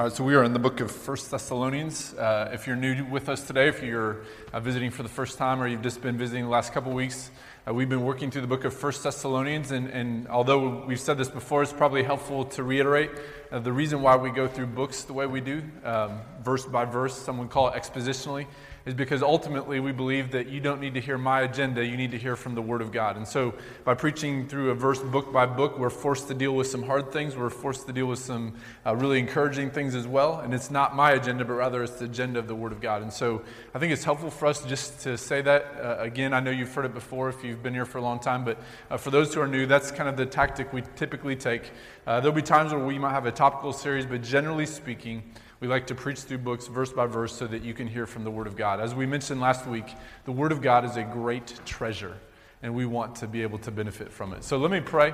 All right, so we are in the book of First Thessalonians. Uh, if you're new with us today, if you're uh, visiting for the first time or you've just been visiting the last couple weeks, uh, we've been working through the book of First Thessalonians. And, and, although we've said this before, it's probably helpful to reiterate uh, the reason why we go through books the way we do, um, verse by verse, some would call it expositionally, is because ultimately we believe that you don't need to hear my agenda, you need to hear from the Word of God. And so by preaching through a verse book by book, we're forced to deal with some hard things, we're forced to deal with some uh, really encouraging things as well. And it's not my agenda, but rather it's the agenda of the Word of God. And so I think it's helpful for us just to say that. Uh, again, I know you've heard it before if you've been here for a long time, but uh, for those who are new, that's kind of the tactic we typically take. Uh, there'll be times where we might have a topical series, but generally speaking, we like to preach through books verse by verse so that you can hear from the Word of God. As we mentioned last week, the Word of God is a great treasure, and we want to be able to benefit from it. So let me pray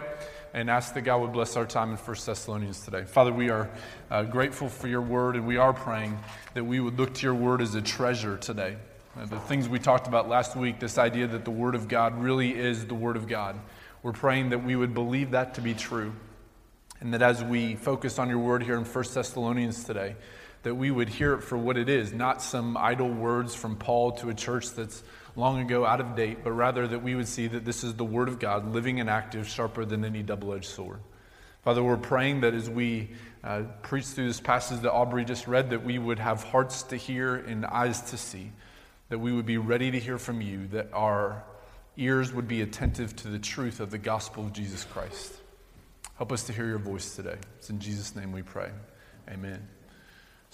and ask that God would bless our time in 1 Thessalonians today. Father, we are uh, grateful for your Word, and we are praying that we would look to your Word as a treasure today. Uh, the things we talked about last week, this idea that the Word of God really is the Word of God. We're praying that we would believe that to be true. And that as we focus on your word here in 1 Thessalonians today, that we would hear it for what it is, not some idle words from Paul to a church that's long ago out of date, but rather that we would see that this is the word of God, living and active, sharper than any double edged sword. Father, we're praying that as we uh, preach through this passage that Aubrey just read, that we would have hearts to hear and eyes to see, that we would be ready to hear from you, that our ears would be attentive to the truth of the gospel of Jesus Christ. Help us to hear your voice today. It's in Jesus' name we pray. Amen.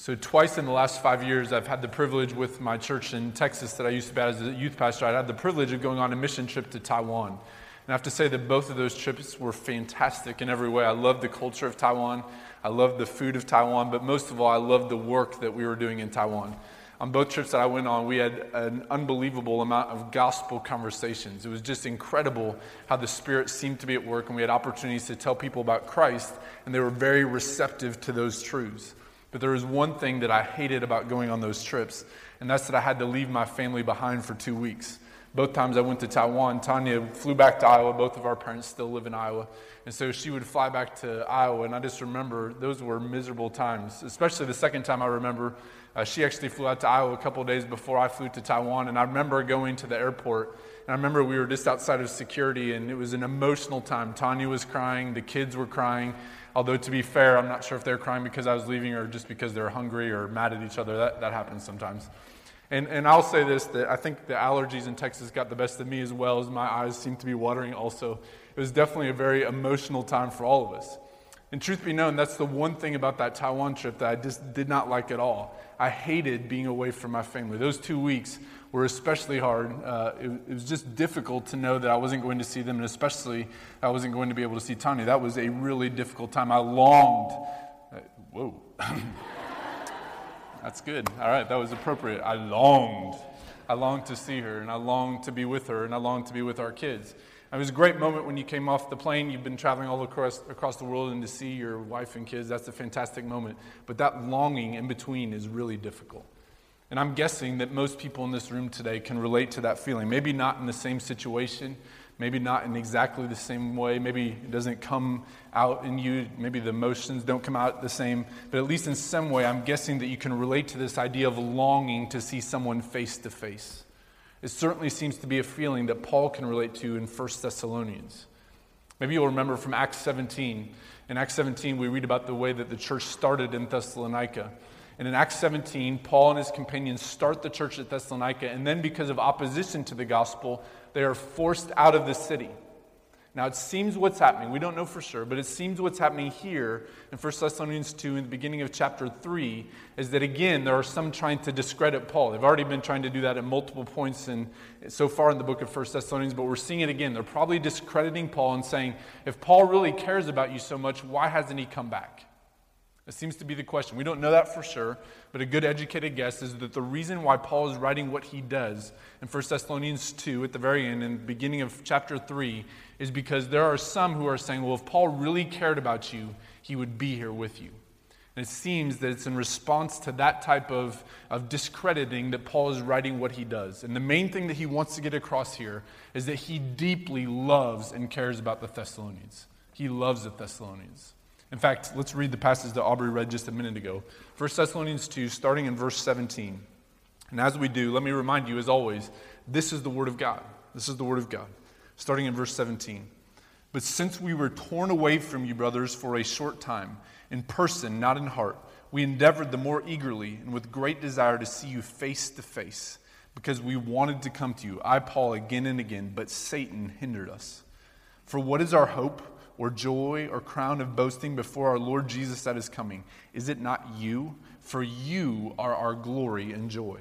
So, twice in the last five years, I've had the privilege with my church in Texas that I used to be at as a youth pastor. I had the privilege of going on a mission trip to Taiwan. And I have to say that both of those trips were fantastic in every way. I loved the culture of Taiwan, I loved the food of Taiwan, but most of all, I loved the work that we were doing in Taiwan on both trips that I went on, we had an unbelievable amount of gospel conversations. It was just incredible how the Spirit seemed to be at work, and we had opportunities to tell people about Christ, and they were very receptive to those truths. But there was one thing that I hated about going on those trips, and that's that I had to leave my family behind for two weeks. Both times I went to Taiwan, Tanya flew back to Iowa. Both of our parents still live in Iowa. And so she would fly back to Iowa, and I just remember those were miserable times, especially the second time I remember uh, she actually flew out to Iowa a couple days before I flew to Taiwan, and I remember going to the airport. I remember we were just outside of security, and it was an emotional time. Tanya was crying, the kids were crying. Although, to be fair, I'm not sure if they're crying because I was leaving or just because they're hungry or mad at each other. That, that happens sometimes. And, and I'll say this that I think the allergies in Texas got the best of me as well as my eyes seem to be watering also. It was definitely a very emotional time for all of us. And truth be known, that's the one thing about that Taiwan trip that I just did not like at all. I hated being away from my family. Those two weeks were especially hard. Uh, it, it, was just difficult to know that I wasn't going to see them, and especially I wasn't going to be able to see Tanya. That was a really difficult time. I longed. Uh, whoa. That's good. All right, that was appropriate. I longed. I longed to see her, and I longed to be with her, and I longed to be with our kids. It was a great moment when you came off the plane. You've been traveling all across, across the world and to see your wife and kids. That's a fantastic moment. But that longing in between is really difficult. And I'm guessing that most people in this room today can relate to that feeling. Maybe not in the same situation, maybe not in exactly the same way. Maybe it doesn't come out in you. Maybe the emotions don't come out the same. But at least in some way, I'm guessing that you can relate to this idea of longing to see someone face to face. It certainly seems to be a feeling that Paul can relate to in 1 Thessalonians. Maybe you'll remember from Acts 17. In Acts 17, we read about the way that the church started in Thessalonica. And in Acts 17, Paul and his companions start the church at Thessalonica, and then because of opposition to the gospel, they are forced out of the city. Now, it seems what's happening, we don't know for sure, but it seems what's happening here in 1 Thessalonians 2, in the beginning of chapter 3, is that again, there are some trying to discredit Paul. They've already been trying to do that at multiple points in, so far in the book of 1 Thessalonians, but we're seeing it again. They're probably discrediting Paul and saying, if Paul really cares about you so much, why hasn't he come back? It seems to be the question. We don't know that for sure, but a good educated guess is that the reason why Paul is writing what he does in 1 Thessalonians 2 at the very end, the beginning of chapter 3, is because there are some who are saying, well, if Paul really cared about you, he would be here with you. And it seems that it's in response to that type of, of discrediting that Paul is writing what he does. And the main thing that he wants to get across here is that he deeply loves and cares about the Thessalonians. He loves the Thessalonians. In fact, let's read the passage that Aubrey read just a minute ago. 1 Thessalonians 2, starting in verse 17. And as we do, let me remind you, as always, this is the Word of God. This is the Word of God. Starting in verse 17. But since we were torn away from you, brothers, for a short time, in person, not in heart, we endeavored the more eagerly and with great desire to see you face to face, because we wanted to come to you, I, Paul, again and again, but Satan hindered us. For what is our hope, or joy, or crown of boasting before our Lord Jesus that is coming? Is it not you? For you are our glory and joy.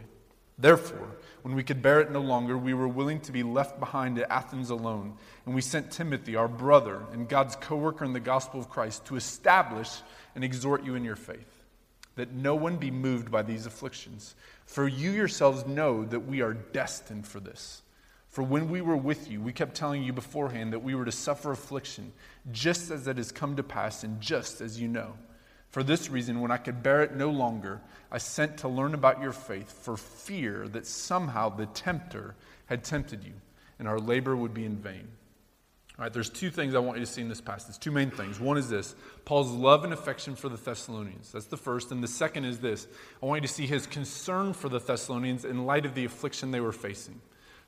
Therefore, when we could bear it no longer, we were willing to be left behind at Athens alone. And we sent Timothy, our brother and God's co worker in the gospel of Christ, to establish and exhort you in your faith, that no one be moved by these afflictions. For you yourselves know that we are destined for this. For when we were with you, we kept telling you beforehand that we were to suffer affliction, just as it has come to pass, and just as you know. For this reason, when I could bear it no longer, I sent to learn about your faith for fear that somehow the tempter had tempted you and our labor would be in vain. All right, there's two things I want you to see in this passage. Two main things. One is this Paul's love and affection for the Thessalonians. That's the first. And the second is this I want you to see his concern for the Thessalonians in light of the affliction they were facing.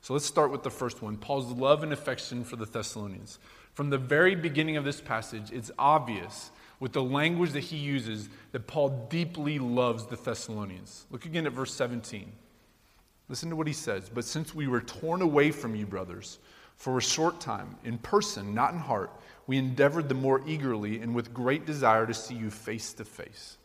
So let's start with the first one Paul's love and affection for the Thessalonians. From the very beginning of this passage, it's obvious with the language that he uses that Paul deeply loves the Thessalonians. Look again at verse 17. Listen to what he says. But since we were torn away from you, brothers, for a short time, in person, not in heart, we endeavored the more eagerly and with great desire to see you face to face.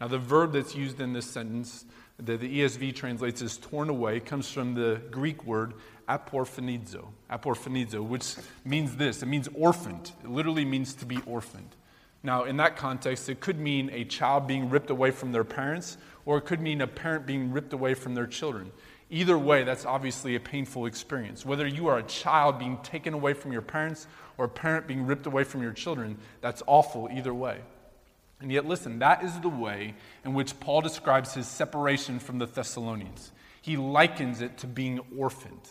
Now, the verb that's used in this sentence, that the ESV translates as torn away, comes from the Greek word aporphanizo, aporphanizo, which means this it means orphaned. It literally means to be orphaned. Now, in that context, it could mean a child being ripped away from their parents, or it could mean a parent being ripped away from their children. Either way, that's obviously a painful experience. Whether you are a child being taken away from your parents or a parent being ripped away from your children, that's awful either way. And yet, listen, that is the way in which Paul describes his separation from the Thessalonians. He likens it to being orphaned.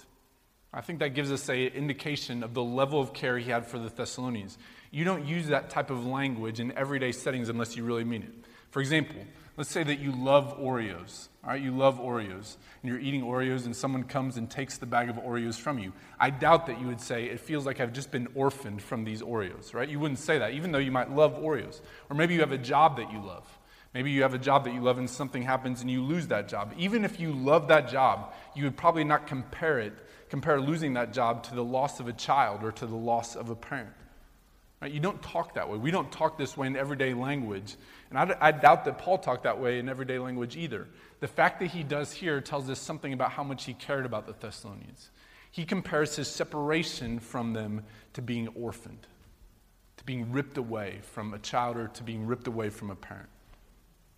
I think that gives us an indication of the level of care he had for the Thessalonians. You don't use that type of language in everyday settings unless you really mean it. For example, let's say that you love Oreos. All right, you love Oreos, and you're eating Oreos, and someone comes and takes the bag of Oreos from you. I doubt that you would say, It feels like I've just been orphaned from these Oreos, right? You wouldn't say that, even though you might love Oreos. Or maybe you have a job that you love. Maybe you have a job that you love and something happens and you lose that job. Even if you love that job, you would probably not compare it, compare losing that job to the loss of a child or to the loss of a parent. Right? You don't talk that way. We don't talk this way in everyday language. And I, I doubt that Paul talked that way in everyday language either. The fact that he does here tells us something about how much he cared about the Thessalonians. He compares his separation from them to being orphaned, to being ripped away from a child or to being ripped away from a parent.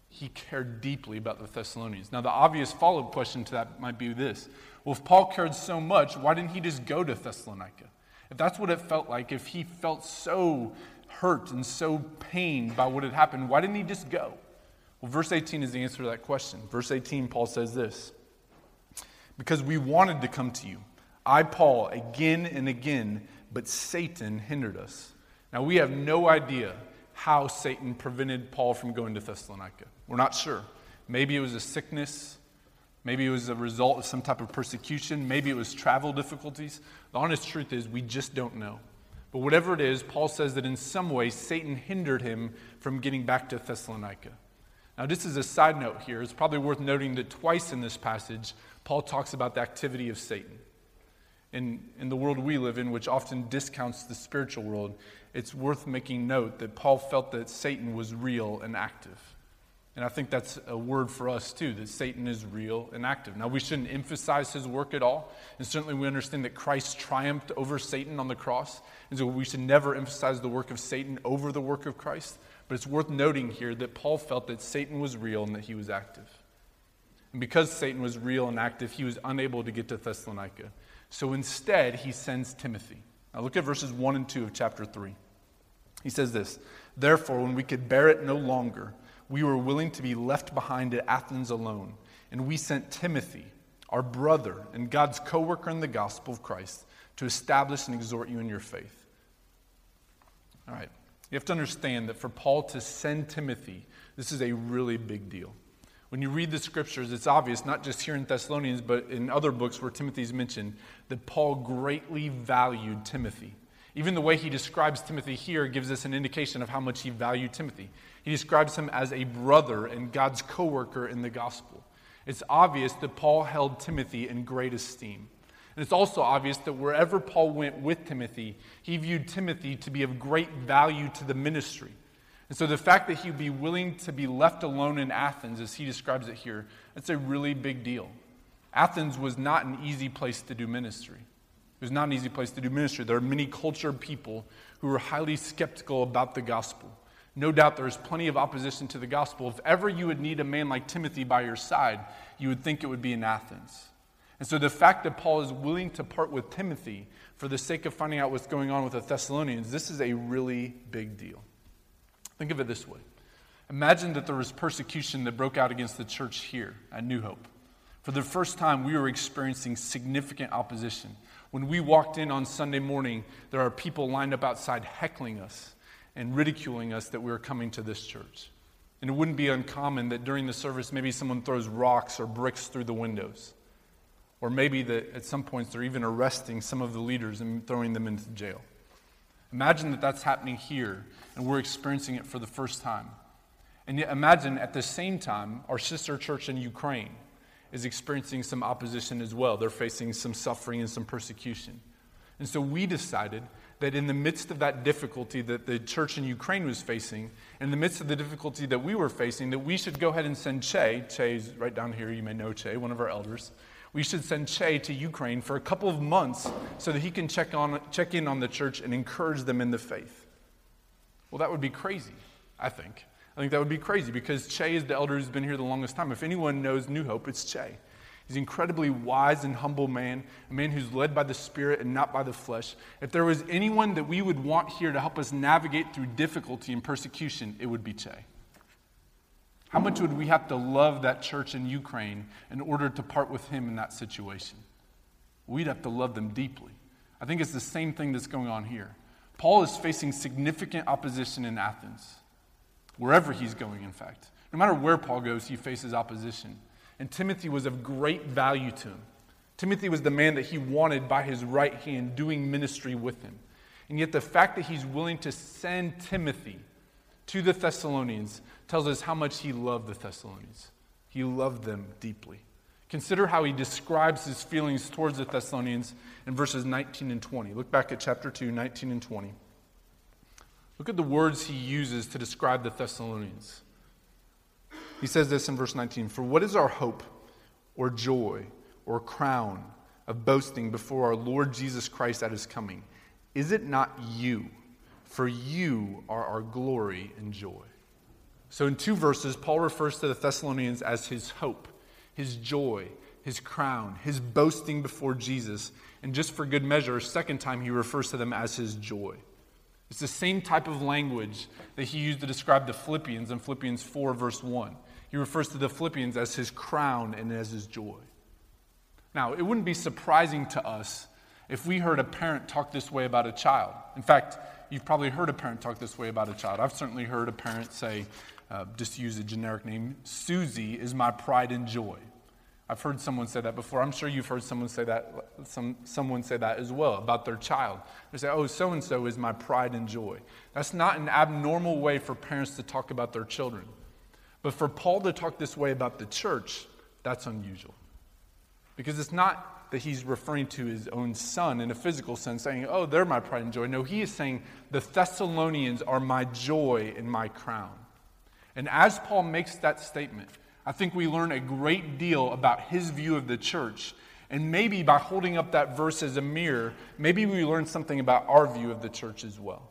He cared deeply about the Thessalonians. Now, the obvious follow up question to that might be this Well, if Paul cared so much, why didn't he just go to Thessalonica? If that's what it felt like, if he felt so hurt and so pained by what had happened, why didn't he just go? Well, verse 18 is the answer to that question. Verse 18, Paul says this Because we wanted to come to you, I, Paul, again and again, but Satan hindered us. Now, we have no idea how Satan prevented Paul from going to Thessalonica. We're not sure. Maybe it was a sickness. Maybe it was a result of some type of persecution. Maybe it was travel difficulties. The honest truth is, we just don't know. But whatever it is, Paul says that in some way Satan hindered him from getting back to Thessalonica. Now, just as a side note here, it's probably worth noting that twice in this passage, Paul talks about the activity of Satan. In, in the world we live in, which often discounts the spiritual world, it's worth making note that Paul felt that Satan was real and active. And I think that's a word for us too, that Satan is real and active. Now, we shouldn't emphasize his work at all. And certainly we understand that Christ triumphed over Satan on the cross. And so we should never emphasize the work of Satan over the work of Christ. But it's worth noting here that Paul felt that Satan was real and that he was active. And because Satan was real and active, he was unable to get to Thessalonica. So instead, he sends Timothy. Now look at verses 1 and 2 of chapter 3. He says this Therefore, when we could bear it no longer, we were willing to be left behind at Athens alone, and we sent Timothy, our brother and God's co worker in the gospel of Christ, to establish and exhort you in your faith. All right. You have to understand that for Paul to send Timothy, this is a really big deal. When you read the scriptures, it's obvious, not just here in Thessalonians, but in other books where Timothy's mentioned, that Paul greatly valued Timothy. Even the way he describes Timothy here gives us an indication of how much he valued Timothy. He describes him as a brother and God's co worker in the gospel. It's obvious that Paul held Timothy in great esteem. And it's also obvious that wherever Paul went with Timothy, he viewed Timothy to be of great value to the ministry. And so the fact that he'd be willing to be left alone in Athens, as he describes it here, that's a really big deal. Athens was not an easy place to do ministry. It was not an easy place to do ministry. There are many cultured people who were highly skeptical about the gospel. No doubt there's plenty of opposition to the gospel. If ever you would need a man like Timothy by your side, you would think it would be in Athens. And so the fact that Paul is willing to part with Timothy for the sake of finding out what's going on with the Thessalonians, this is a really big deal. Think of it this way Imagine that there was persecution that broke out against the church here at New Hope. For the first time, we were experiencing significant opposition. When we walked in on Sunday morning, there are people lined up outside heckling us and ridiculing us that we were coming to this church. And it wouldn't be uncommon that during the service, maybe someone throws rocks or bricks through the windows. Or maybe that at some points they're even arresting some of the leaders and throwing them into jail. Imagine that that's happening here and we're experiencing it for the first time. And yet imagine at the same time, our sister church in Ukraine is experiencing some opposition as well. They're facing some suffering and some persecution. And so we decided that in the midst of that difficulty that the church in Ukraine was facing, in the midst of the difficulty that we were facing, that we should go ahead and send Che. Che's right down here, you may know Che, one of our elders we should send Che to Ukraine for a couple of months so that he can check, on, check in on the church and encourage them in the faith. Well, that would be crazy, I think. I think that would be crazy because Che is the elder who's been here the longest time. If anyone knows New Hope, it's Che. He's an incredibly wise and humble man, a man who's led by the Spirit and not by the flesh. If there was anyone that we would want here to help us navigate through difficulty and persecution, it would be Che. How much would we have to love that church in Ukraine in order to part with him in that situation? We'd have to love them deeply. I think it's the same thing that's going on here. Paul is facing significant opposition in Athens, wherever he's going, in fact. No matter where Paul goes, he faces opposition. And Timothy was of great value to him. Timothy was the man that he wanted by his right hand doing ministry with him. And yet, the fact that he's willing to send Timothy to the Thessalonians tells us how much he loved the Thessalonians. He loved them deeply. Consider how he describes his feelings towards the Thessalonians in verses 19 and 20. Look back at chapter 2, 19 and 20. Look at the words he uses to describe the Thessalonians. He says this in verse 19 For what is our hope or joy or crown of boasting before our Lord Jesus Christ at his coming? Is it not you? For you are our glory and joy. So, in two verses, Paul refers to the Thessalonians as his hope, his joy, his crown, his boasting before Jesus. And just for good measure, a second time, he refers to them as his joy. It's the same type of language that he used to describe the Philippians in Philippians 4, verse 1. He refers to the Philippians as his crown and as his joy. Now, it wouldn't be surprising to us if we heard a parent talk this way about a child. In fact, you've probably heard a parent talk this way about a child. I've certainly heard a parent say, uh, just use a generic name, Susie is my pride and joy. I've heard someone say that before. I'm sure you've heard someone say that, some, someone say that as well about their child. They say, oh, so and so is my pride and joy. That's not an abnormal way for parents to talk about their children. But for Paul to talk this way about the church, that's unusual. Because it's not that he's referring to his own son in a physical sense, saying, oh, they're my pride and joy. No, he is saying, the Thessalonians are my joy and my crown. And as Paul makes that statement, I think we learn a great deal about his view of the church. And maybe by holding up that verse as a mirror, maybe we learn something about our view of the church as well.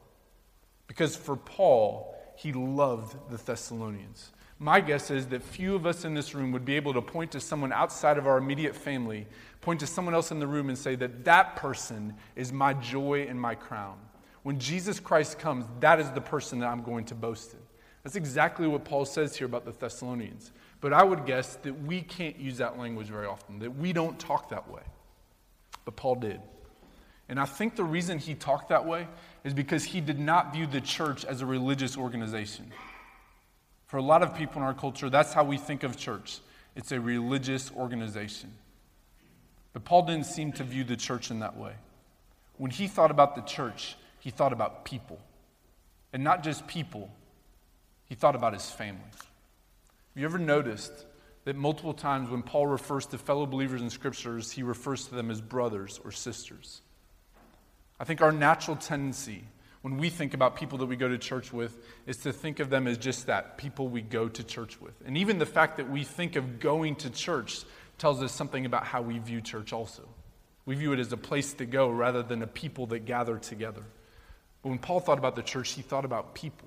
Because for Paul, he loved the Thessalonians. My guess is that few of us in this room would be able to point to someone outside of our immediate family, point to someone else in the room and say that that person is my joy and my crown. When Jesus Christ comes, that is the person that I'm going to boast in. That's exactly what Paul says here about the Thessalonians. But I would guess that we can't use that language very often, that we don't talk that way. But Paul did. And I think the reason he talked that way is because he did not view the church as a religious organization. For a lot of people in our culture, that's how we think of church it's a religious organization. But Paul didn't seem to view the church in that way. When he thought about the church, he thought about people. And not just people, he thought about his family. Have you ever noticed that multiple times when Paul refers to fellow believers in scriptures, he refers to them as brothers or sisters? I think our natural tendency when we think about people that we go to church with is to think of them as just that people we go to church with. And even the fact that we think of going to church tells us something about how we view church also. We view it as a place to go rather than a people that gather together. But when Paul thought about the church, he thought about people.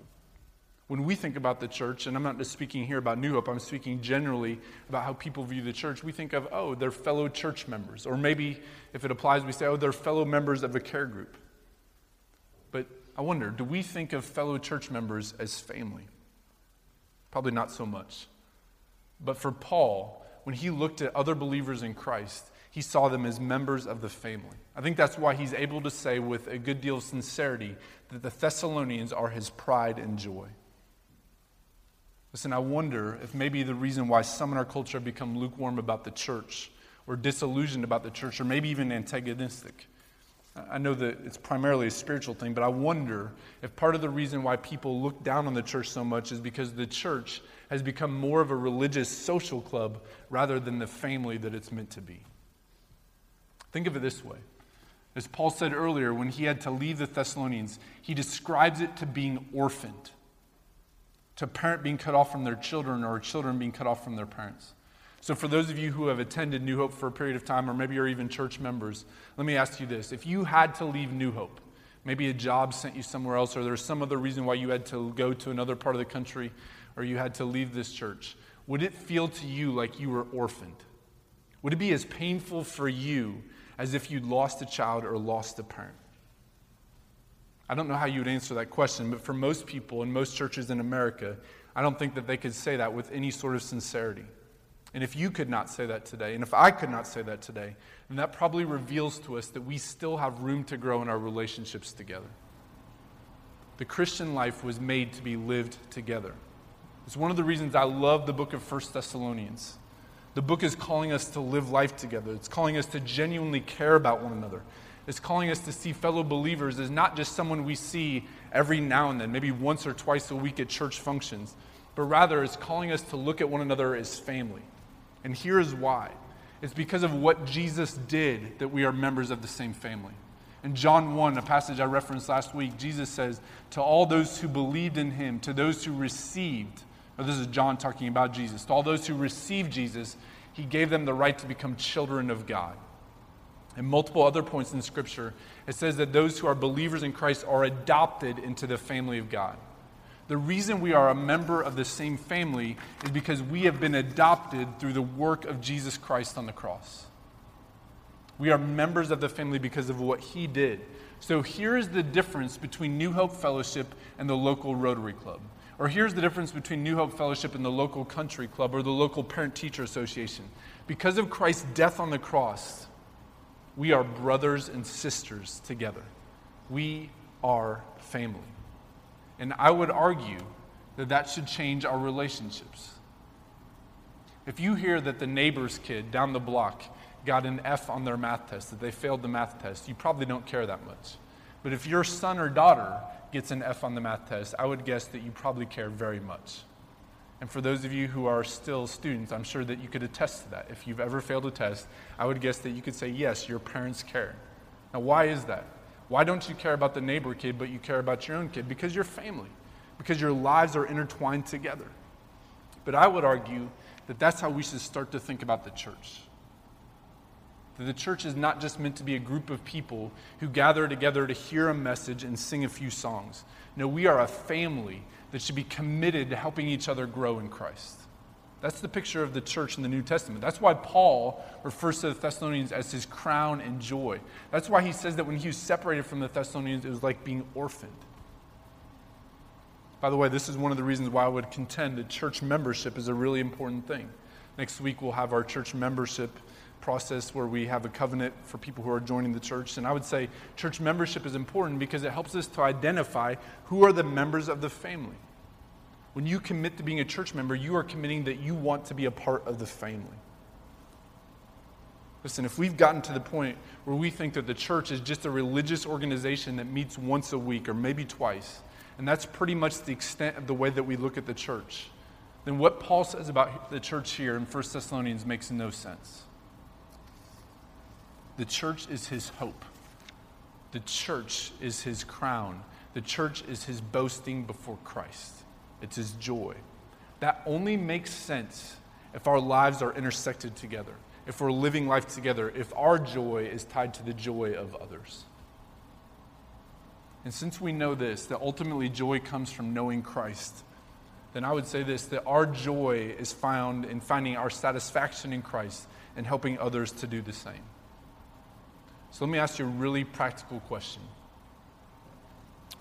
When we think about the church, and I'm not just speaking here about New Hope, I'm speaking generally about how people view the church, we think of, oh, they're fellow church members. Or maybe if it applies, we say, oh, they're fellow members of a care group. I wonder, do we think of fellow church members as family? Probably not so much. But for Paul, when he looked at other believers in Christ, he saw them as members of the family. I think that's why he's able to say with a good deal of sincerity that the Thessalonians are his pride and joy. Listen, I wonder if maybe the reason why some in our culture have become lukewarm about the church or disillusioned about the church or maybe even antagonistic. I know that it's primarily a spiritual thing, but I wonder if part of the reason why people look down on the church so much is because the church has become more of a religious social club rather than the family that it's meant to be. Think of it this way. As Paul said earlier, when he had to leave the Thessalonians, he describes it to being orphaned to a parent being cut off from their children or children being cut off from their parents. So, for those of you who have attended New Hope for a period of time, or maybe you're even church members, let me ask you this. If you had to leave New Hope, maybe a job sent you somewhere else, or there's some other reason why you had to go to another part of the country, or you had to leave this church, would it feel to you like you were orphaned? Would it be as painful for you as if you'd lost a child or lost a parent? I don't know how you would answer that question, but for most people in most churches in America, I don't think that they could say that with any sort of sincerity. And if you could not say that today, and if I could not say that today, then that probably reveals to us that we still have room to grow in our relationships together. The Christian life was made to be lived together. It's one of the reasons I love the book of First Thessalonians. The book is calling us to live life together. It's calling us to genuinely care about one another It's calling us to see fellow believers as not just someone we see every now and then, maybe once or twice a week at church functions, but rather is calling us to look at one another as family. And here is why it's because of what Jesus did that we are members of the same family. In John 1, a passage I referenced last week, Jesus says, To all those who believed in him, to those who received, or this is John talking about Jesus, to all those who received Jesus, he gave them the right to become children of God. And multiple other points in Scripture, it says that those who are believers in Christ are adopted into the family of God. The reason we are a member of the same family is because we have been adopted through the work of Jesus Christ on the cross. We are members of the family because of what he did. So here is the difference between New Hope Fellowship and the local Rotary Club. Or here's the difference between New Hope Fellowship and the local country club or the local parent teacher association. Because of Christ's death on the cross, we are brothers and sisters together. We are family. And I would argue that that should change our relationships. If you hear that the neighbor's kid down the block got an F on their math test, that they failed the math test, you probably don't care that much. But if your son or daughter gets an F on the math test, I would guess that you probably care very much. And for those of you who are still students, I'm sure that you could attest to that. If you've ever failed a test, I would guess that you could say, yes, your parents care. Now, why is that? Why don't you care about the neighbor kid, but you care about your own kid? Because you're family, because your lives are intertwined together. But I would argue that that's how we should start to think about the church. That the church is not just meant to be a group of people who gather together to hear a message and sing a few songs. No, we are a family that should be committed to helping each other grow in Christ. That's the picture of the church in the New Testament. That's why Paul refers to the Thessalonians as his crown and joy. That's why he says that when he was separated from the Thessalonians, it was like being orphaned. By the way, this is one of the reasons why I would contend that church membership is a really important thing. Next week, we'll have our church membership process where we have a covenant for people who are joining the church. And I would say church membership is important because it helps us to identify who are the members of the family. When you commit to being a church member, you are committing that you want to be a part of the family. Listen, if we've gotten to the point where we think that the church is just a religious organization that meets once a week or maybe twice, and that's pretty much the extent of the way that we look at the church, then what Paul says about the church here in 1 Thessalonians makes no sense. The church is his hope, the church is his crown, the church is his boasting before Christ, it's his joy. That only makes sense if our lives are intersected together if we're living life together, if our joy is tied to the joy of others. And since we know this, that ultimately joy comes from knowing Christ, then I would say this that our joy is found in finding our satisfaction in Christ and helping others to do the same. So let me ask you a really practical question.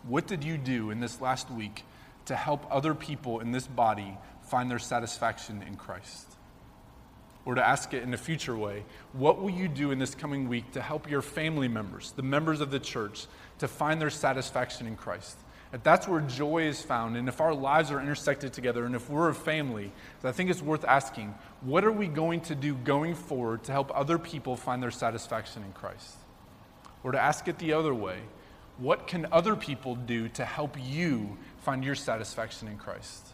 What did you do in this last week to help other people in this body find their satisfaction in Christ? or to ask it in a future way, what will you do in this coming week to help your family members, the members of the church, to find their satisfaction in Christ? If that's where joy is found, and if our lives are intersected together, and if we're a family, I think it's worth asking what are we going to do going forward to help other people find their satisfaction in Christ? Or to ask it the other way, what can other people do to help you find your satisfaction in Christ?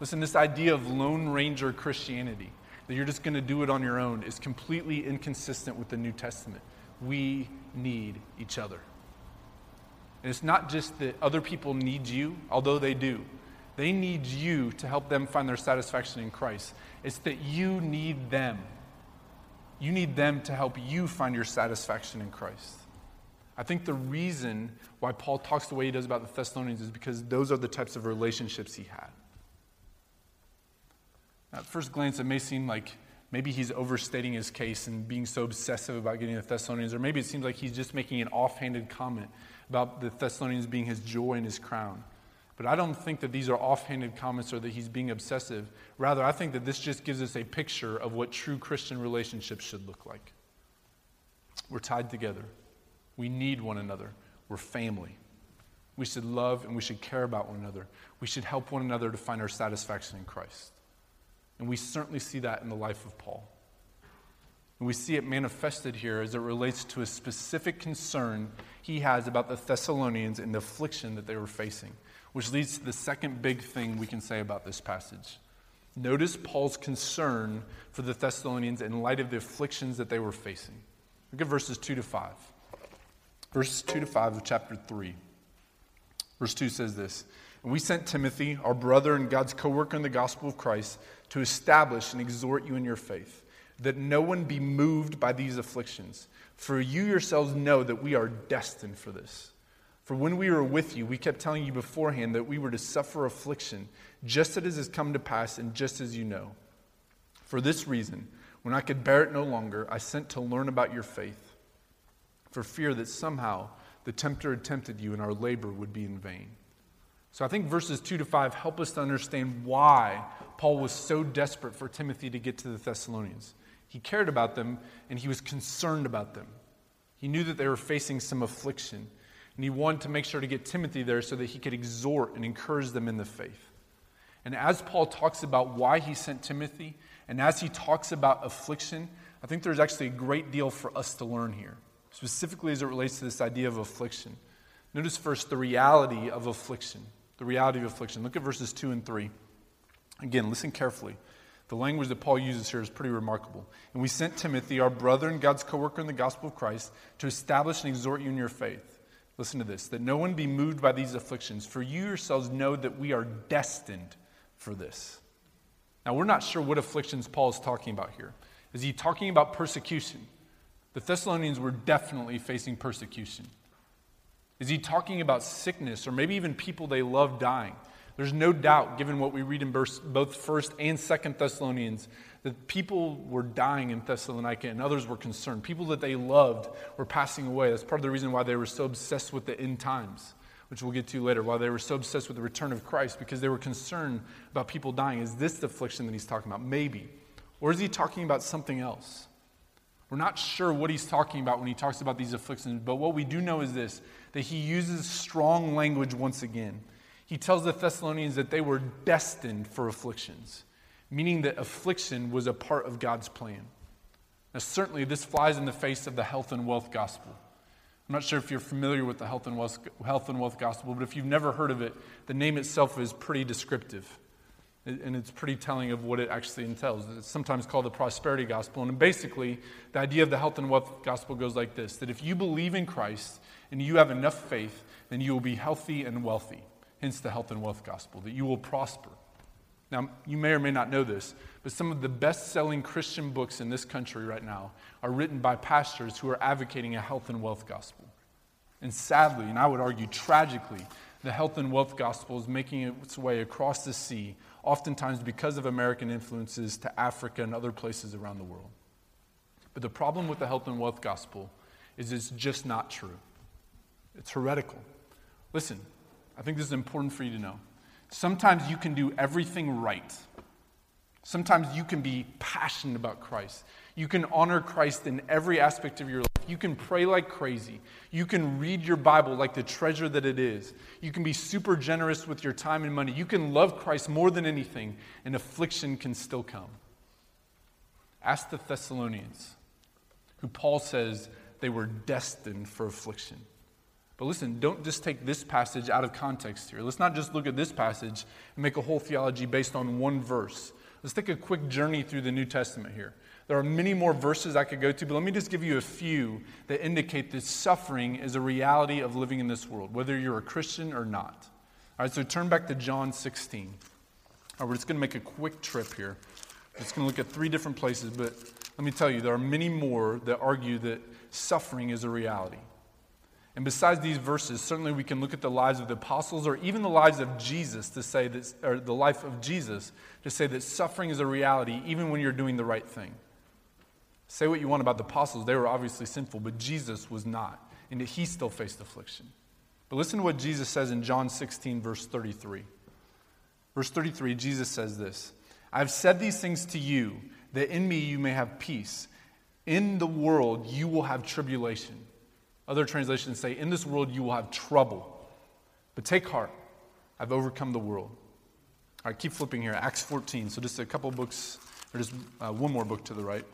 Listen, this idea of Lone Ranger Christianity that you're just going to do it on your own is completely inconsistent with the New Testament. We need each other. And it's not just that other people need you, although they do. They need you to help them find their satisfaction in Christ. It's that you need them. You need them to help you find your satisfaction in Christ. I think the reason why Paul talks the way he does about the Thessalonians is because those are the types of relationships he had. At first glance, it may seem like maybe he's overstating his case and being so obsessive about getting the Thessalonians, or maybe it seems like he's just making an offhanded comment about the Thessalonians being his joy and his crown. But I don't think that these are offhanded comments or that he's being obsessive. Rather, I think that this just gives us a picture of what true Christian relationships should look like. We're tied together, we need one another, we're family. We should love and we should care about one another. We should help one another to find our satisfaction in Christ. And we certainly see that in the life of Paul. And we see it manifested here as it relates to a specific concern he has about the Thessalonians and the affliction that they were facing, which leads to the second big thing we can say about this passage. Notice Paul's concern for the Thessalonians in light of the afflictions that they were facing. Look at verses 2 to 5. Verses 2 to 5 of chapter 3. Verse 2 says this And we sent Timothy, our brother and God's co worker in the gospel of Christ, to establish and exhort you in your faith, that no one be moved by these afflictions. For you yourselves know that we are destined for this. For when we were with you, we kept telling you beforehand that we were to suffer affliction, just as it has come to pass, and just as you know. For this reason, when I could bear it no longer, I sent to learn about your faith, for fear that somehow the tempter had tempted you and our labor would be in vain. So I think verses 2 to 5 help us to understand why Paul was so desperate for Timothy to get to the Thessalonians. He cared about them and he was concerned about them. He knew that they were facing some affliction, and he wanted to make sure to get Timothy there so that he could exhort and encourage them in the faith. And as Paul talks about why he sent Timothy, and as he talks about affliction, I think there's actually a great deal for us to learn here, specifically as it relates to this idea of affliction. Notice first the reality of affliction the reality of affliction. Look at verses 2 and 3. Again, listen carefully. The language that Paul uses here is pretty remarkable. And we sent Timothy, our brother and God's co worker in the gospel of Christ, to establish and exhort you in your faith. Listen to this that no one be moved by these afflictions, for you yourselves know that we are destined for this. Now, we're not sure what afflictions Paul is talking about here. Is he talking about persecution? The Thessalonians were definitely facing persecution. Is he talking about sickness or maybe even people they love dying? There's no doubt, given what we read in both 1st and 2nd Thessalonians, that people were dying in Thessalonica and others were concerned. People that they loved were passing away. That's part of the reason why they were so obsessed with the end times, which we'll get to later, why they were so obsessed with the return of Christ, because they were concerned about people dying. Is this the affliction that he's talking about? Maybe. Or is he talking about something else? We're not sure what he's talking about when he talks about these afflictions, but what we do know is this that he uses strong language once again. He tells the Thessalonians that they were destined for afflictions, meaning that affliction was a part of God's plan. Now, certainly, this flies in the face of the health and wealth gospel. I'm not sure if you're familiar with the health and wealth, health and wealth gospel, but if you've never heard of it, the name itself is pretty descriptive. And it's pretty telling of what it actually entails. It's sometimes called the prosperity gospel. And basically, the idea of the health and wealth gospel goes like this that if you believe in Christ and you have enough faith, then you will be healthy and wealthy. Hence the health and wealth gospel, that you will prosper. Now, you may or may not know this, but some of the best selling Christian books in this country right now are written by pastors who are advocating a health and wealth gospel. And sadly, and I would argue tragically, the health and wealth gospel is making its way across the sea, oftentimes because of American influences, to Africa and other places around the world. But the problem with the health and wealth gospel is it's just not true. It's heretical. Listen, I think this is important for you to know. Sometimes you can do everything right. Sometimes you can be passionate about Christ. You can honor Christ in every aspect of your life. You can pray like crazy. You can read your Bible like the treasure that it is. You can be super generous with your time and money. You can love Christ more than anything, and affliction can still come. Ask the Thessalonians, who Paul says they were destined for affliction. But listen, don't just take this passage out of context here. Let's not just look at this passage and make a whole theology based on one verse. Let's take a quick journey through the New Testament here. There are many more verses I could go to, but let me just give you a few that indicate that suffering is a reality of living in this world, whether you're a Christian or not. All right, so turn back to John 16. All right, we're just going to make a quick trip here. We're just going to look at three different places, but let me tell you, there are many more that argue that suffering is a reality. And besides these verses, certainly we can look at the lives of the apostles or even the lives of Jesus to say that, or the life of Jesus to say that suffering is a reality even when you're doing the right thing. Say what you want about the apostles, they were obviously sinful, but Jesus was not, and he still faced affliction. But listen to what Jesus says in John 16, verse 33. Verse 33, Jesus says this I've said these things to you, that in me you may have peace. In the world you will have tribulation. Other translations say, In this world you will have trouble. But take heart, I've overcome the world. All right, keep flipping here. Acts 14. So just a couple books, or just uh, one more book to the right.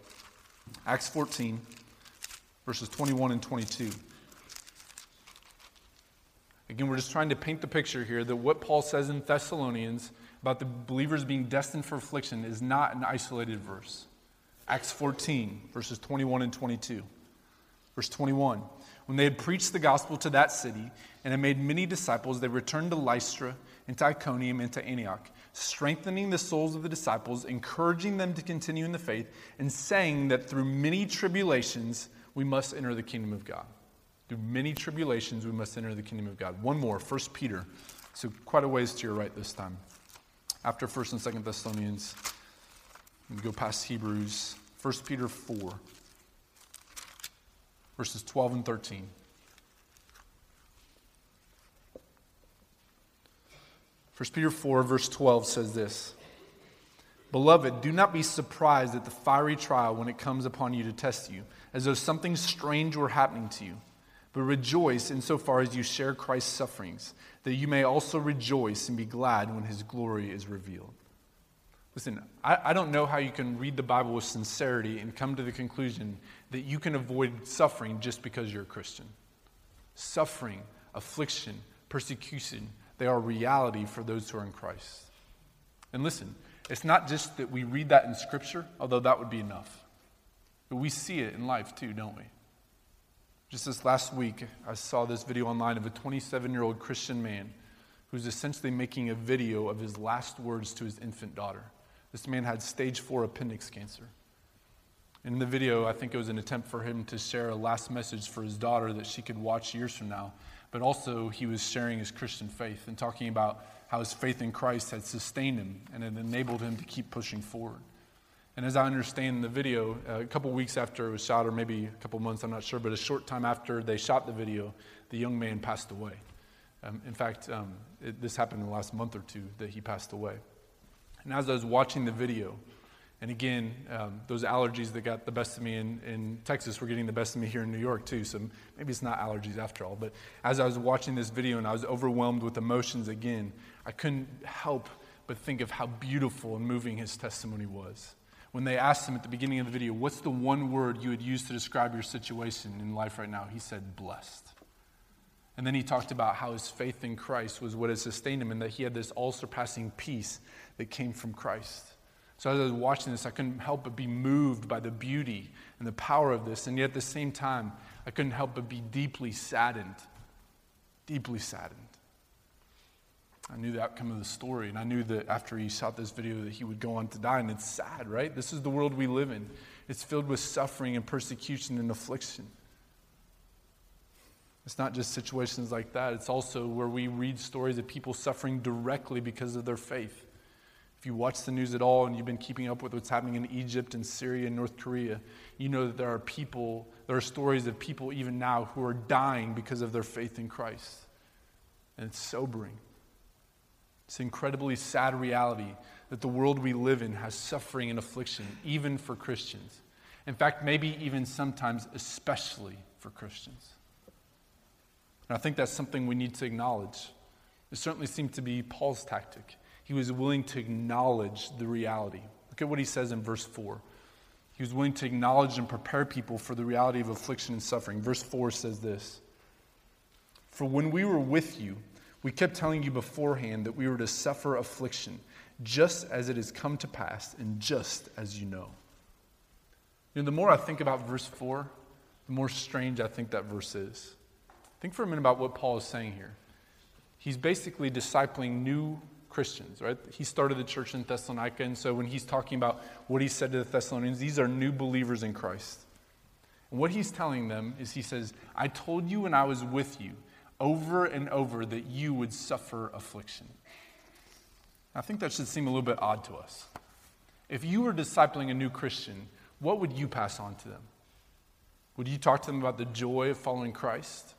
Acts 14, verses 21 and 22. Again, we're just trying to paint the picture here that what Paul says in Thessalonians about the believers being destined for affliction is not an isolated verse. Acts 14, verses 21 and 22. Verse 21 When they had preached the gospel to that city and had made many disciples, they returned to Lystra and to Iconium and to Antioch, strengthening the souls of the disciples, encouraging them to continue in the faith, and saying that through many tribulations we must enter the kingdom of God. Through many tribulations we must enter the kingdom of God. One more, 1 Peter. So quite a ways to your right this time. After 1st and 2nd Thessalonians, we go past Hebrews, 1 Peter 4 verses 12 and 13. First Peter 4, verse 12 says this Beloved, do not be surprised at the fiery trial when it comes upon you to test you, as though something strange were happening to you. But rejoice insofar as you share Christ's sufferings, that you may also rejoice and be glad when his glory is revealed. Listen, I, I, don't know how you can read the Bible with sincerity and come to the conclusion that you can avoid suffering just because you're a Christian. Suffering, affliction, persecution, they are reality for those who are in Christ. And listen, it's not just that we read that in Scripture, although that would be enough. But we see it in life too, don't we? Just this last week, I saw this video online of a 27 year old Christian man who's essentially making a video of his last words to his infant daughter. This man had stage four appendix cancer. In the video, I think it was an attempt for him to share a last message for his daughter that she could watch years from now. But also, he was sharing his Christian faith and talking about how his faith in Christ had sustained him and had enabled him to keep pushing forward. And as I understand the video, a couple weeks after it was shot, or maybe a couple months, I'm not sure, but a short time after they shot the video, the young man passed away. Um, in fact, um, it, this happened in the last month or two that he passed away. And as I was watching the video, And again, um, those allergies that got the best of me in, in Texas were getting the best of me here in New York, too. So maybe it's not allergies after all. But as I was watching this video and I was overwhelmed with emotions again, I couldn't help but think of how beautiful and moving his testimony was. When they asked him at the beginning of the video, What's the one word you would use to describe your situation in life right now? He said, Blessed. And then he talked about how his faith in Christ was what had sustained him and that he had this all surpassing peace that came from Christ. So as I was watching this, I couldn't help but be moved by the beauty and the power of this. And yet at the same time, I couldn't help but be deeply saddened. Deeply saddened. I knew the outcome of the story, and I knew that after he shot this video that he would go on to die. And it's sad, right? This is the world we live in. It's filled with suffering and persecution and affliction. It's not just situations like that, it's also where we read stories of people suffering directly because of their faith. If you watch the news at all and you've been keeping up with what's happening in Egypt and Syria and North Korea, you know that there are people, there are stories of people even now who are dying because of their faith in Christ. And it's sobering. It's an incredibly sad reality that the world we live in has suffering and affliction, even for Christians. In fact, maybe even sometimes, especially for Christians. And I think that's something we need to acknowledge. It certainly seemed to be Paul's tactic. He was willing to acknowledge the reality. Look at what he says in verse 4. He was willing to acknowledge and prepare people for the reality of affliction and suffering. Verse 4 says this For when we were with you, we kept telling you beforehand that we were to suffer affliction, just as it has come to pass, and just as you know. You know, the more I think about verse 4, the more strange I think that verse is. Think for a minute about what Paul is saying here. He's basically discipling new Christians, right? He started the church in Thessalonica, and so when he's talking about what he said to the Thessalonians, these are new believers in Christ. And what he's telling them is he says, I told you when I was with you over and over that you would suffer affliction. I think that should seem a little bit odd to us. If you were discipling a new Christian, what would you pass on to them? Would you talk to them about the joy of following Christ?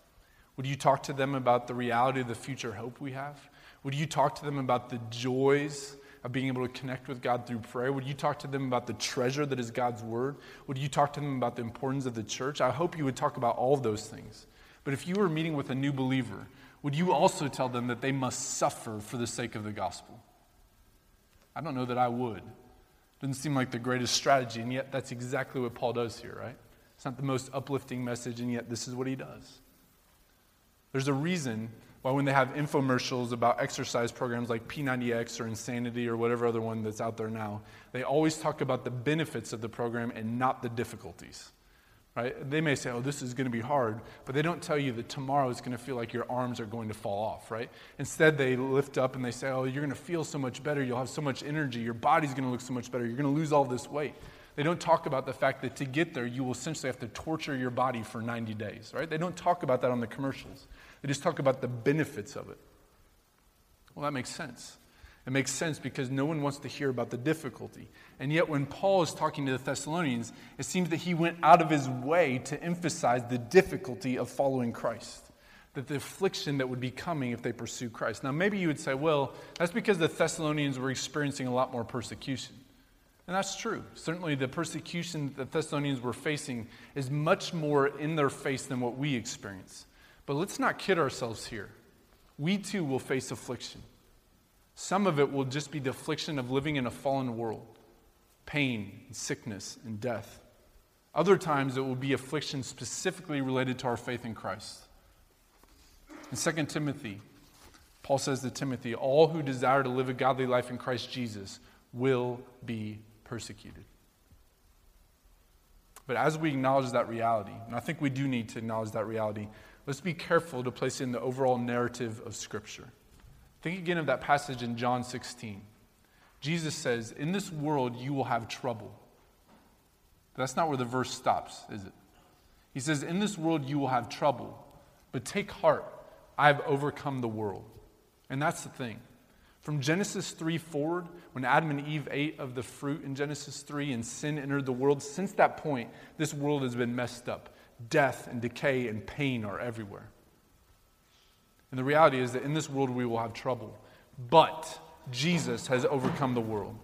Would you talk to them about the reality of the future hope we have? Would you talk to them about the joys of being able to connect with God through prayer? Would you talk to them about the treasure that is God's word? Would you talk to them about the importance of the church? I hope you would talk about all of those things. But if you were meeting with a new believer, would you also tell them that they must suffer for the sake of the gospel? I don't know that I would. Doesn't seem like the greatest strategy, and yet that's exactly what Paul does here, right? It's not the most uplifting message, and yet this is what he does. There's a reason why when they have infomercials about exercise programs like P90X or Insanity or whatever other one that's out there now, they always talk about the benefits of the program and not the difficulties. Right? They may say, oh, this is going to be hard, but they don't tell you that tomorrow is going to feel like your arms are going to fall off, right? Instead, they lift up and they say, oh, you're going to feel so much better. You'll have so much energy. Your body's going to look so much better. You're going to lose all this weight. They don't talk about the fact that to get there, you will essentially have to torture your body for 90 days, right? They don't talk about that on the commercials. They just talk about the benefits of it. Well, that makes sense. It makes sense because no one wants to hear about the difficulty. And yet, when Paul is talking to the Thessalonians, it seems that he went out of his way to emphasize the difficulty of following Christ, that the affliction that would be coming if they pursue Christ. Now, maybe you would say, well, that's because the Thessalonians were experiencing a lot more persecution. And that's true. Certainly, the persecution that the Thessalonians were facing is much more in their face than what we experience. But let's not kid ourselves here. We too will face affliction. Some of it will just be the affliction of living in a fallen world pain, and sickness, and death. Other times it will be affliction specifically related to our faith in Christ. In 2 Timothy, Paul says to Timothy, All who desire to live a godly life in Christ Jesus will be persecuted. But as we acknowledge that reality, and I think we do need to acknowledge that reality, let's be careful to place in the overall narrative of Scripture. Think again of that passage in John 16. Jesus says, In this world you will have trouble. That's not where the verse stops, is it? He says, In this world you will have trouble, but take heart, I have overcome the world. And that's the thing. From Genesis 3 forward, when Adam and Eve ate of the fruit in Genesis 3 and sin entered the world, since that point, this world has been messed up death and decay and pain are everywhere. And the reality is that in this world we will have trouble, but Jesus has overcome the world.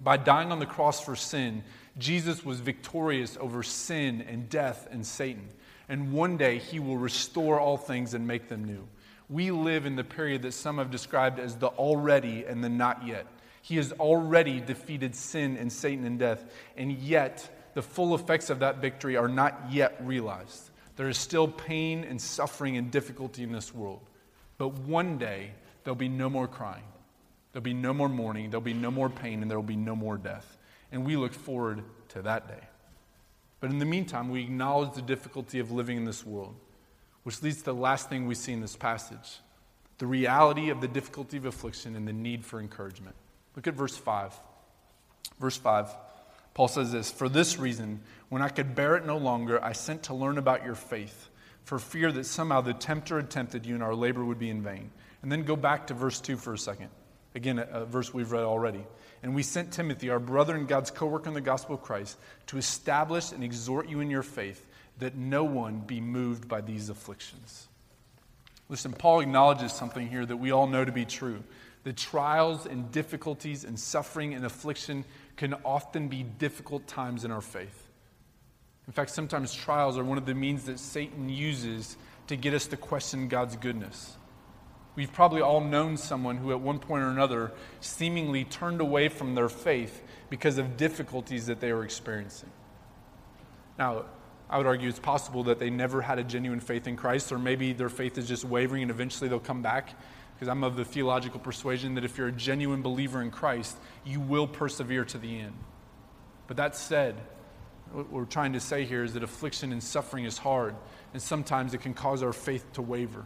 By dying on the cross for sin, Jesus was victorious over sin and death and Satan. And one day he will restore all things and make them new. We live in the period that some have described as the already and the not yet. He has already defeated sin and Satan and death, and yet the full effects of that victory are not yet realized. There is still pain and suffering and difficulty in this world. But one day, there'll be no more crying. There'll be no more mourning. There'll be no more pain, and there will be no more death. And we look forward to that day. But in the meantime, we acknowledge the difficulty of living in this world, which leads to the last thing we see in this passage the reality of the difficulty of affliction and the need for encouragement. Look at verse 5. Verse 5, Paul says this For this reason, when I could bear it no longer, I sent to learn about your faith, for fear that somehow the tempter had tempted you and our labor would be in vain. And then go back to verse 2 for a second. Again, a, verse we've read already. And we sent Timothy, our brother and God's co worker in the gospel of Christ, to establish and exhort you in your faith, that no one be moved by these afflictions. Listen, Paul acknowledges something here that we all know to be true. The trials and difficulties and suffering and affliction can often be difficult times in our faith. In fact, sometimes trials are one of the means that Satan uses to get us to question God's goodness. We've probably all known someone who, at one point or another, seemingly turned away from their faith because of difficulties that they were experiencing. Now, I would argue it's possible that they never had a genuine faith in Christ, or maybe their faith is just wavering and eventually they'll come back. Because I'm of the theological persuasion that if you're a genuine believer in Christ, you will persevere to the end. But that said, what we're trying to say here is that affliction and suffering is hard, and sometimes it can cause our faith to waver.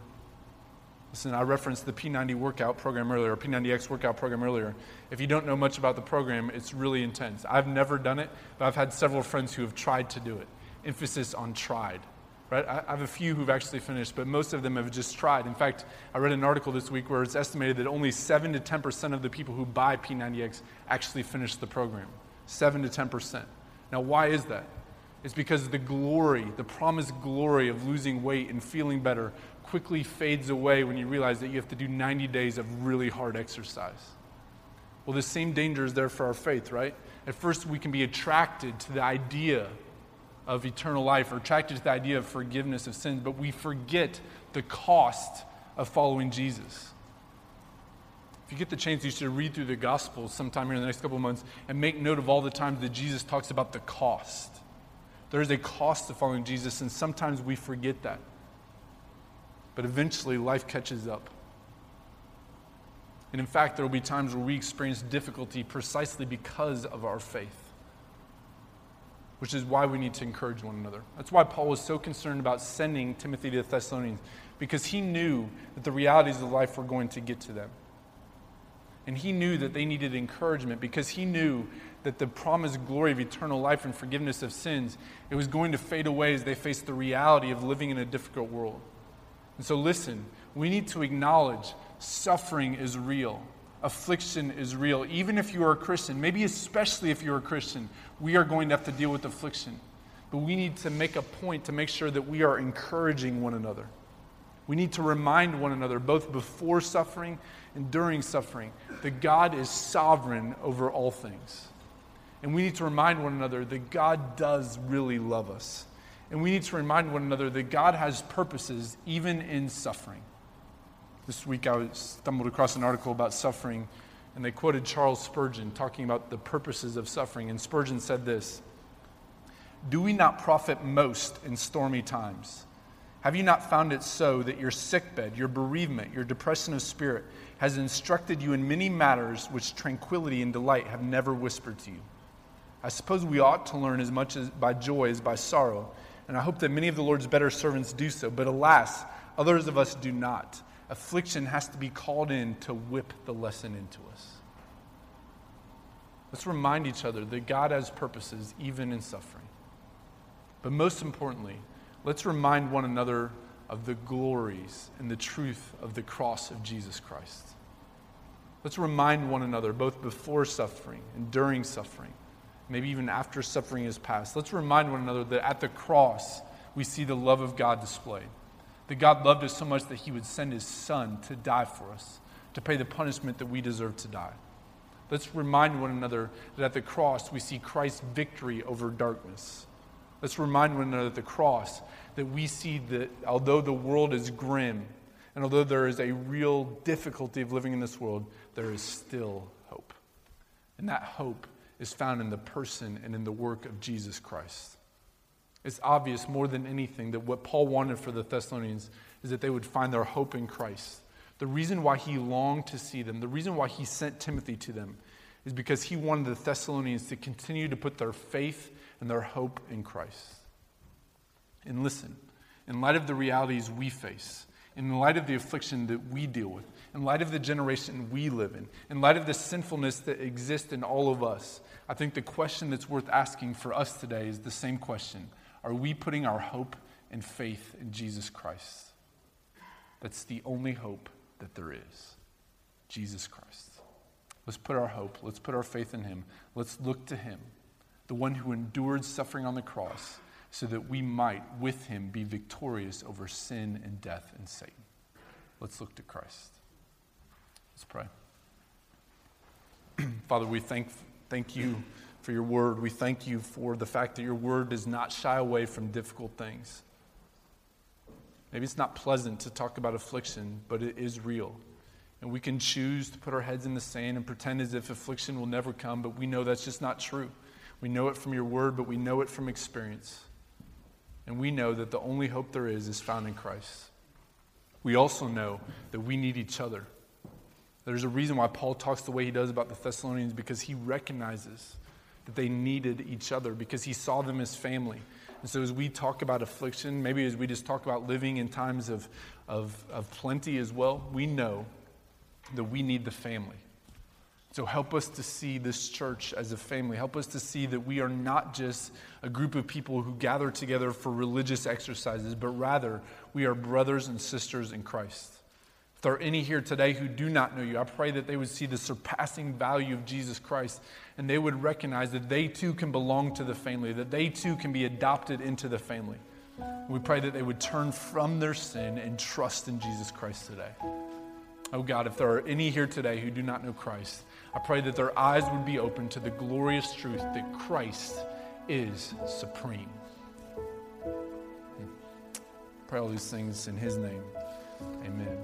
Listen, I referenced the P90 workout program earlier, or P90X workout program earlier. If you don't know much about the program, it's really intense. I've never done it, but I've had several friends who have tried to do it. Emphasis on tried. Right? I have a few who've actually finished, but most of them have just tried. In fact, I read an article this week where it's estimated that only 7 to 10% of the people who buy P90X actually finish the program. 7 to 10%. Now, why is that? It's because the glory, the promised glory of losing weight and feeling better quickly fades away when you realize that you have to do 90 days of really hard exercise. Well, the same danger is there for our faith, right? At first, we can be attracted to the idea of eternal life or attracted to the idea of forgiveness of sins, but we forget the cost of following Jesus. If you get the chance, you should read through the Gospels sometime here in the next couple of months and make note of all the times that Jesus talks about the cost. There is a cost to following Jesus, and sometimes we forget that. But eventually, life catches up. And in fact, there will be times where we experience difficulty precisely because of our faith, which is why we need to encourage one another. That's why Paul was so concerned about sending Timothy to the Thessalonians, because he knew that the realities of life were going to get to them. And he knew that they needed encouragement because he knew that the promised glory of eternal life and forgiveness of sins it was going to fade away as they faced the reality of living in a difficult world. And so, listen, we need to acknowledge suffering is real, affliction is real. Even if you are a Christian, maybe especially if you're a Christian, we are going to have to deal with affliction. But we need to make a point to make sure that we are encouraging one another. We need to remind one another, both before suffering and during suffering, that God is sovereign over all things. And we need to remind one another that God does really love us. And we need to remind one another that God has purposes even in suffering. This week I stumbled across an article about suffering, and they quoted Charles Spurgeon talking about the purposes of suffering. And Spurgeon said this Do we not profit most in stormy times? Have you not found it so that your sickbed, your bereavement, your depression of spirit has instructed you in many matters which tranquility and delight have never whispered to you? I suppose we ought to learn as much as by joy as by sorrow and I hope that many of the Lord's better servants do so. But alas, others of us do not. Affliction has to be called in to whip the lesson into us. Let's remind each other that God has purposes even in suffering. But most importantly, let's remind one another of the glories and the truth of the cross of Jesus Christ. Let's remind one another, both before suffering and during suffering, maybe even after suffering is past, let's remind one another that at the cross, we see the love of God displayed. That God loved us so much that he would send his son to die for us, to pay the punishment that we deserve to die. Let's remind one another that at the cross we see Christ's victory over darkness. Let's remind one another at the cross that we see that although the world is grim and although there is a real difficulty of living in this world, there is still hope. And that hope is found in the person and in the work of Jesus Christ. It's obvious more than anything that what Paul wanted for the Thessalonians is that they would find their hope in Christ. The reason why he longed to see them, the reason why he sent Timothy to them, is because he wanted the Thessalonians to continue to put their faith and their hope in Christ. And listen, in light of the realities we face, in light of the affliction that we deal with, in light of the generation we live in, in light of the sinfulness that exists in all of us, I think the question that's worth asking for us today is the same question Are we putting our hope and faith in Jesus Christ? That's the only hope that there is Jesus Christ. Let's put our hope, let's put our faith in Him, let's look to Him, the one who endured suffering on the cross so that we might, with him, be victorious over sin and death and Satan. Let's look to Christ. Let's pray. Father, we thank, thank you for your word. We thank you for the fact that your word does not shy away from difficult things. Maybe it's not pleasant to talk about affliction, but it is real. And we can choose to put our heads in the sand and pretend as if affliction will never come, but we know that's just not true. We know it from your word, but we know it from experience. And we know that the only hope there is is found in Christ. We also know that we need each other. There's a reason why Paul talks the way he does about the Thessalonians because he recognizes that they needed each other because he saw them as family. And so, as we talk about affliction, maybe as we just talk about living in times of, of, of plenty as well, we know that we need the family. So help us to see this church as a family. Help us to see that we are not just a group of people who gather together for religious exercises, but rather we are brothers and sisters in Christ. If there are any here today who do not know you, I pray that they would see the surpassing value of Jesus Christ and they would recognize that they too can belong to the family, that they too can be adopted into the family. We pray that they would turn from their sin and trust in Jesus Christ today. Oh God, if there are any here today who do not know Christ, I pray that their eyes would be open to the glorious truth that Christ is supreme. Pray all these things in His name. Amen.